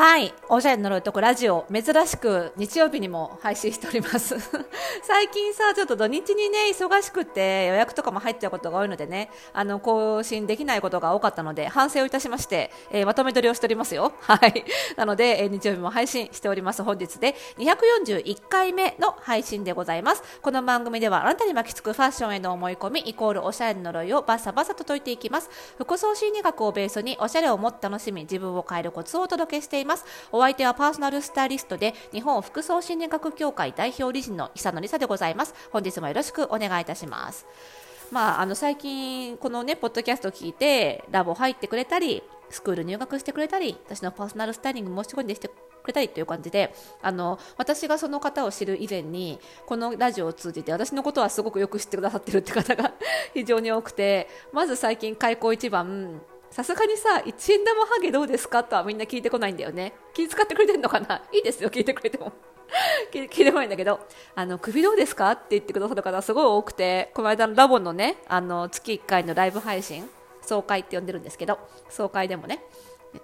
はい。おしゃれの呪いとこラジオ、珍しく日曜日にも配信しております。最近さ、ちょっと土日にね、忙しくて予約とかも入っちゃうことが多いのでね、あの、更新できないことが多かったので、反省をいたしまして、えーまとめ撮りをしておりますよ。はい。なので、えー日曜日も配信しております。本日で241回目の配信でございます。この番組ではあなたに巻きつくファッションへの思い込み、イコールおしゃれの呪いをバサバサと解いていきます。服装心理学をベースにおしゃれをもっと楽しみ、自分を変えるコツをお届けしています。お相手はパーソナルスタイリストで日本服装心理学協会代表理事の久野理沙でございます。本日もよろしくお願いいたします。まあ、あの最近このねポッドキャストを聞いてラボ入ってくれたりスクール入学してくれたり私のパーソナルスタイリング申し込んでしてくれたりという感じであの私がその方を知る以前にこのラジオを通じて私のことはすごくよく知ってくださってるって方が 非常に多くてまず最近開口一番さすがにさ1円玉ハゲどうですかとはみんな聞いてこないんだよね。気遣ってくれてるのかな？いいですよ聞いてくれても。聞いてこないんだけど。あの首どうですかって言ってくださる方すごい多くてこの間のラボのねあの月1回のライブ配信総会って呼んでるんですけど総会でもね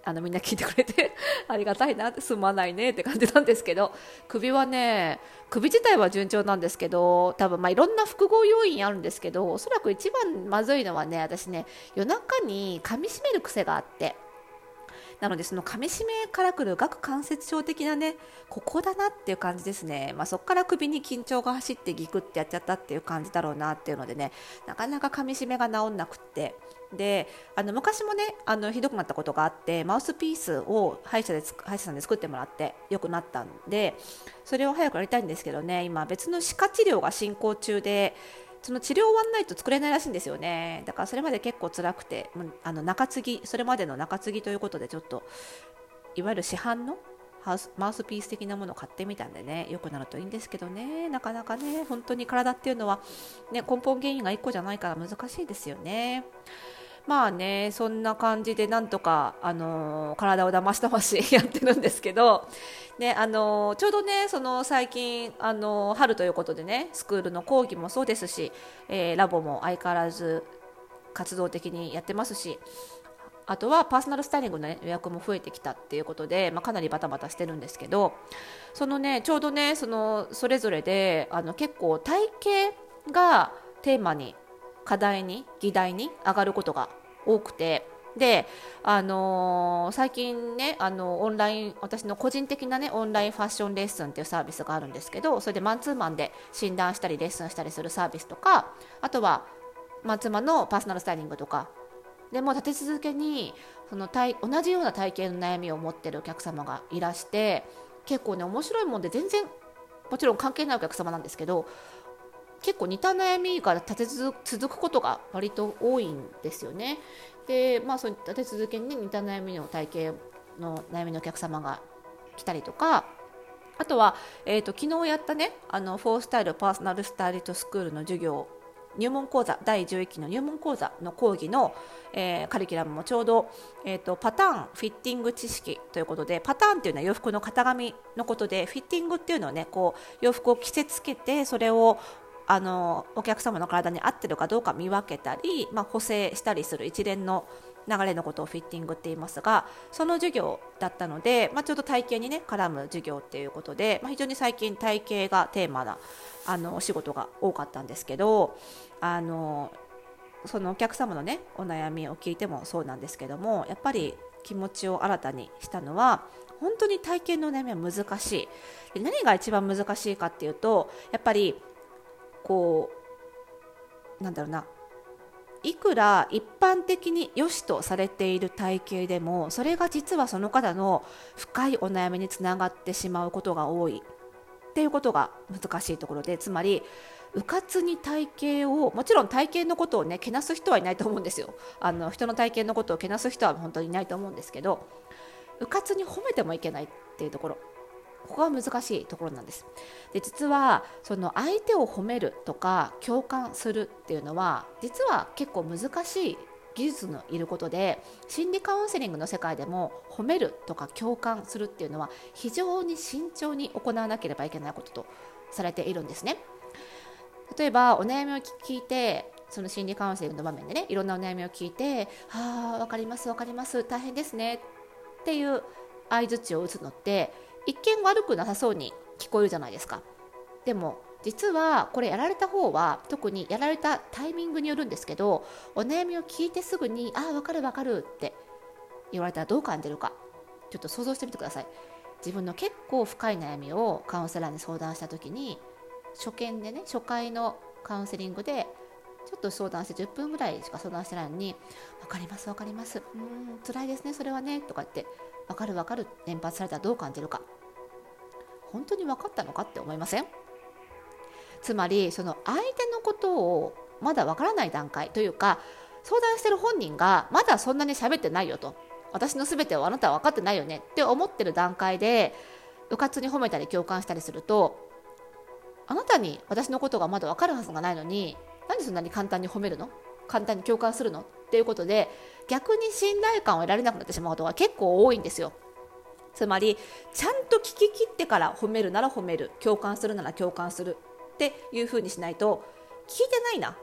あのみんな聞いてくれて ありがたいなってすまないねって感じなんですけど 首はね首自体は順調なんですけど多分まあいろんな複合要因あるんですけどおそらく一番まずいのはね私ね夜中に噛み締める癖があって。なのでその噛み締めからくる顎関節症的なねここだなっていう感じですね、まあ、そこから首に緊張が走ってギクってやっちゃったっていう感じだろうなっていうのでねなかなか噛み締めが治んなくって。であの昔もねあのひどくなったことがあってマウスピースを歯医者で歯医者さんで作ってもらって良くなったんでそれを早くやりたいんですけどね今別の歯科治療が進行中でその治療終わんないと作れないらしいんですよねだからそれまで結構辛くてあの中継ぎそれまでの中継ぎということでちょっといわゆる市販のマウスピース的なものを買ってみたんでね良くなるといいんですけどねなかなかね本当に体っていうのは、ね、根本原因が1個じゃないから難しいですよね。まあねそんな感じでなんとか、あのー体をだましだましやってるんですけど、ねあのーちょうどねその最近、あのー春ということでねスクールの講義もそうですし、えラボも相変わらず活動的にやってますしあとはパーソナルスタイリングの、ね、予約も増えてきたっていうことで、まあ、かなりバタバタしてるんですけどそのねちょうどねそのそれぞれであの結構体型がテーマに課題に議題に上がることが多くて。で、あのー最近ねあのオンライン私の個人的なねオンラインファッションレッスンっていうサービスがあるんですけどそれでマンツーマンで診断したりレッスンしたりするサービスとかあとはマンツーマンのパーソナルスタイリングとか。でも立て続けにその体同じような体型の悩みを持ってるお客様がいらして結構ね面白いもんで全然もちろん関係ないお客様なんですけど結構似た悩みが立て続くことが割と多いんですよね。でまあそう立て続けに、ね、似た悩みの体型の悩みのお客様が来たりとかあとは、えー、と昨日やったねあのフォースタイルパーソナルスタイリストスクールの授業入門講座第11期の入門講座の講義の、えーカリキュラムもちょうど、えー、とパターンフィッティング知識ということでパターンっていうのは洋服の型紙のことでフィッティングっていうのはねこう洋服を着せつけてそれをあのお客様の体に合ってるかどうか見分けたり、まあ、補正したりする一連の流れのことをフィッティングって言いますがその授業だったので、まあ、ちょっと体型にね絡む授業っていうことで、まあ、非常に最近体型がテーマなあのお仕事が多かったんですけどあのそのお客様のねお悩みを聞いてもそうなんですけどもやっぱり気持ちを新たにしたのは本当に体型の悩みは難しい。で何が一番難しいかっていうとやっぱりこうなんだろうないくら一般的に良しとされている体型でもそれが実はその方の深いお悩みにつながってしまうことが多いっていうことが難しいところでつまりうかつに体型をもちろん体型のことをねけなす人はいないと思うんですよ。あの人の体型のことをけなす人は本当にいないと思うんですけどうかつに褒めてもいけないっていうところ。ここが難しいところなんです。で実はその相手を褒めるとか共感するっていうのは実は結構難しい技術のいることで心理カウンセリングの世界でも褒めるとか共感するっていうのは非常に慎重に行わなければいけないこととされているんですね。例えばお悩みを聞いてその心理カウンセリングの場面でねいろんなお悩みを聞いて「ああ分かります分かります大変ですね」っていう相づちを打つのって一見悪くなさそうに聞こえるじゃないですか。でも実はこれやられた方は特にやられたタイミングによるんですけどお悩みを聞いてすぐに「ああ分かる分かる」って言われたらどう感じるか。ちょっと想像してみてください。自分の結構深い悩みをカウンセラーに相談した時に初見でね初回のカウンセリングでちょっと相談して10分ぐらいしか相談してないのに「分かります分かります。うん辛いですねそれはね」とか言って「分かる分かる」連発されたらどう感じるか本当に分かったのかって思いません？つまりその相手のことをまだ分からない段階というか相談してる本人がまだそんなに喋ってないよと。私の全てをあなたは分かってないよねって思ってる段階でうかつに褒めたり共感したりするとあなたに私のことがまだ分かるはずがないのになんでそんなに簡単に褒めるの？簡単に共感するの？っていうことで逆に信頼感を得られなくなってしまうことが結構多いんですよ。つまりちゃんと聞き切ってから褒めるなら褒める。共感するなら共感する。っていうふうにしないと聞いてないな。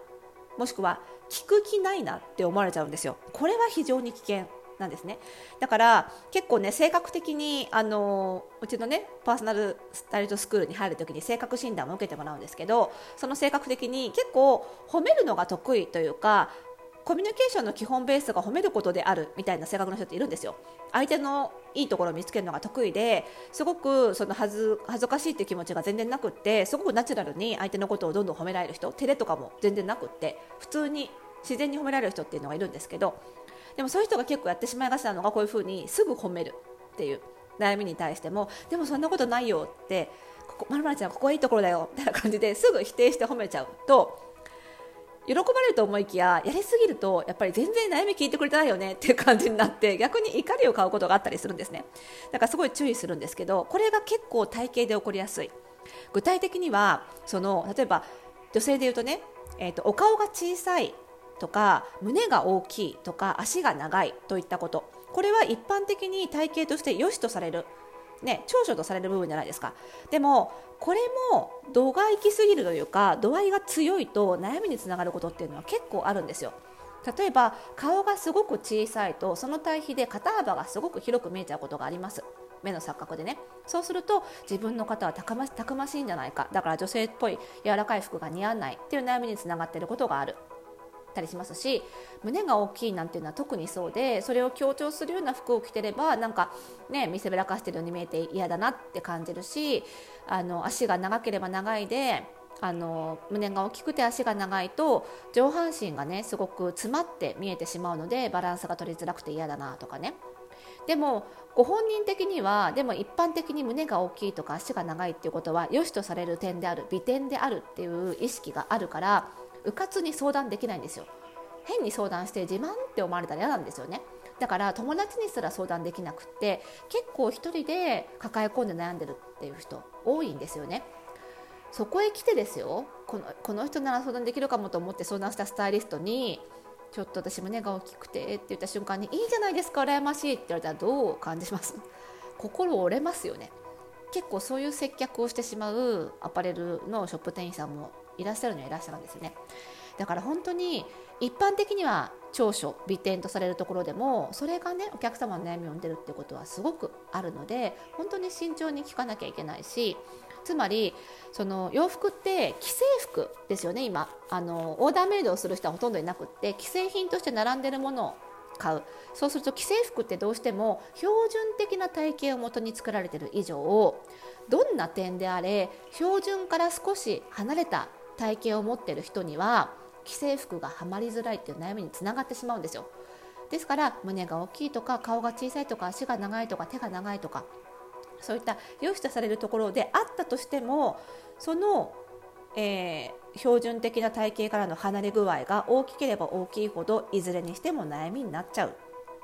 もしくは聞く気ないなって思われちゃうんですよ。これは非常に危険。なんですねだから結構ね性格的にあのうちのねパーソナルスタイリストスクールに入る時に性格診断を受けてもらうんですけどその性格的に結構褒めるのが得意というかコミュニケーションの基本ベースが褒めることであるみたいな性格の人っているんですよ。相手のいいところを見つけるのが得意ですごくその恥ず恥ずかしいっていう気持ちが全然なくってすごくナチュラルに相手のことをどんどん褒められる人照れとかも全然なくって普通に自然に褒められる人っていうのがいるんですけどでもそういう人が結構やってしまいがちなのがこういうふうにすぐ褒めるっていう悩みに対してもでもそんなことないよってここまるまるちゃんここはいいところだよみたいな感じですぐ否定して褒めちゃうと喜ばれると思いきややりすぎるとやっぱり全然悩み聞いてくれてないよねっていう感じになって逆に怒りを買うことがあったりするんですね。だからすごい注意するんですけどこれが結構体型で起こりやすい。具体的にはその例えば女性で言うとね、えーとお顔が小さいとか胸が大きいとか足が長いといったこと。これは一般的に体型として良しとされる、ね、長所とされる部分じゃないですか。でもこれも度が行き過ぎるというか度合いが強いと悩みにつながることっていうのは結構あるんですよ。例えば顔がすごく小さいとその対比で肩幅がすごく広く見えちゃうことがあります。目の錯覚でね。そうすると自分の肩はたくまたくましいんじゃないか。だから女性っぽい柔らかい服が似合わないっていう悩みにつながっていることがある。たりしますし胸が大きいなんていうのは特にそうでそれを強調するような服を着てればなんかね見せびらかしてるように見えて嫌だなって感じるしあの足が長ければ長いであの胸が大きくて足が長いと上半身がねすごく詰まって見えてしまうのでバランスが取りづらくて嫌だなとかね。でもご本人的にはでも一般的に胸が大きいとか足が長いっていうことは良しとされる点である美点であるっていう意識があるからうかつに相談できないんですよ。変に相談して自慢って思われたら嫌なんですよね。だから友達にすら相談できなくって結構一人で抱え込んで悩んでるっていう人多いんですよね。そこへ来てですよ。このこの人なら相談できるかもと思って相談したスタイリストにちょっと私胸が大きくてって言った瞬間にいいじゃないですか羨ましいって言われたらどう感じます？心折れますよね。結構そういう接客をしてしまうアパレルのショップ店員さんもいらっしゃるにはいらっしゃるんですよね。だから本当に一般的には長所美点とされるところでもそれがねお客様の悩みを生んでるってことはすごくあるので本当に慎重に聞かなきゃいけないしつまりその洋服って既製服ですよね今。あのオーダーメイドをする人はほとんどいなくって既製品として並んでるものを買う。そうすると既製服ってどうしても標準的な体型をもとに作られてる以上どんな点であれ標準から少し離れた体型を持ってる人には既製服がはまりづらいっていう悩みにつながってしまうんですよ。ですから胸が大きいとか顔が小さいとか足が長いとか手が長いとかそういった良しとされるところであったとしてもその、えー、標準的な体型からの離れ具合が大きければ大きいほどいずれにしても悩みになっちゃう。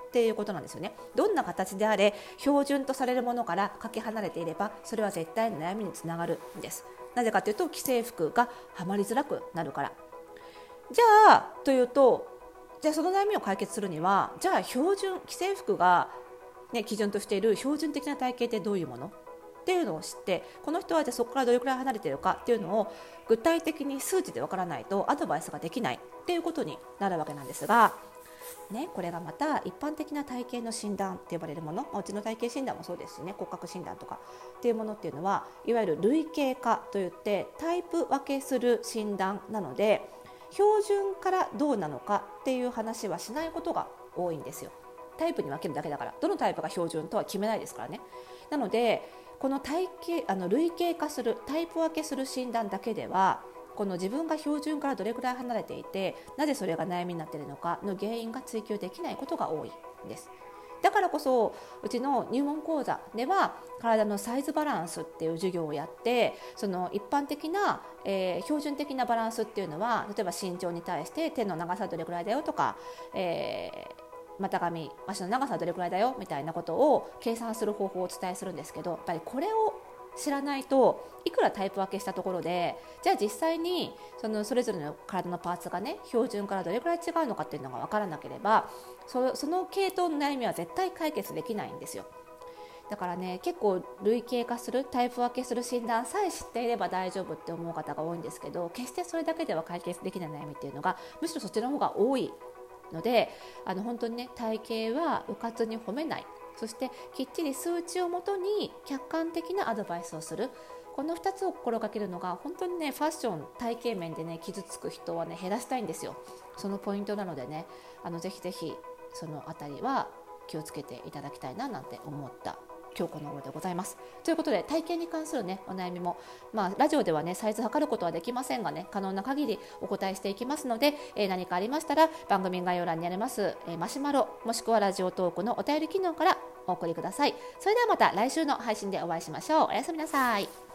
っていうことなんですよね。どんな形であれ標準とされるものからかけ離れていればそれは絶対に悩みにつながるんです。なぜかというと既製服がはまりづらくなるから。じゃあというとじゃあその悩みを解決するにはじゃあ標準既製服が、ね、基準としている標準的な体型ってどういうもの？っていうのを知ってこの人はじゃあそこからどれくらい離れているか？っていうのを具体的に数値でわからないとアドバイスができないっていうことになるわけなんですがね、これがまた一般的な体型の診断って呼ばれるもの、まあ、うちの体型診断もそうですしね骨格診断とかっていうものっていうのはいわゆる類型化といってタイプ分けする診断なので標準からどうなのかっていう話はしないことが多いんですよ。タイプに分けるだけだからどのタイプが標準とは決めないですからね。なのでこの体型あの類型化するタイプ分けする診断だけではこの自分が標準からどれくらい離れていてなぜそれが悩みになっているのかの原因が追求できないことが多いんです。だからこそうちの入門講座では体のサイズバランスっていう授業をやってその一般的な、えー、標準的なバランスっていうのは例えば身長に対して手の長さどれくらいだよとか、えー、股上足の長さどれくらいだよみたいなことを計算する方法をお伝えするんですけどやっぱりこれを知らないといくらタイプ分けしたところでじゃあ実際にそのそれぞれの体のパーツがね標準からどれくらい違うのかっていうのが分からなければそその系統の悩みは絶対解決できないんですよ。だからね結構類型化するタイプ分けする診断さえ知っていれば大丈夫って思う方が多いんですけど決してそれだけでは解決できない悩みっていうのがむしろそっちの方が多いのであの本当にね体型はうかつに褒めないそしてきっちり数値をもとに客観的なアドバイスをする。この2つを心がけるのが本当にねファッション体型面でね傷つく人はね減らしたいんですよ。そのポイントなのでねあのぜひぜひその辺りは気をつけていただきたいななんて思った。今日この頃でございます。ということで体型に関するねお悩みも、まあ、ラジオではねサイズ測ることはできませんがね可能な限りお答えしていきますので、えー、何かありましたら番組概要欄にあります、えー、マシュマロもしくはラジオトークのお便り機能からお送りください。それではまた来週の配信でお会いしましょう。おやすみなさい。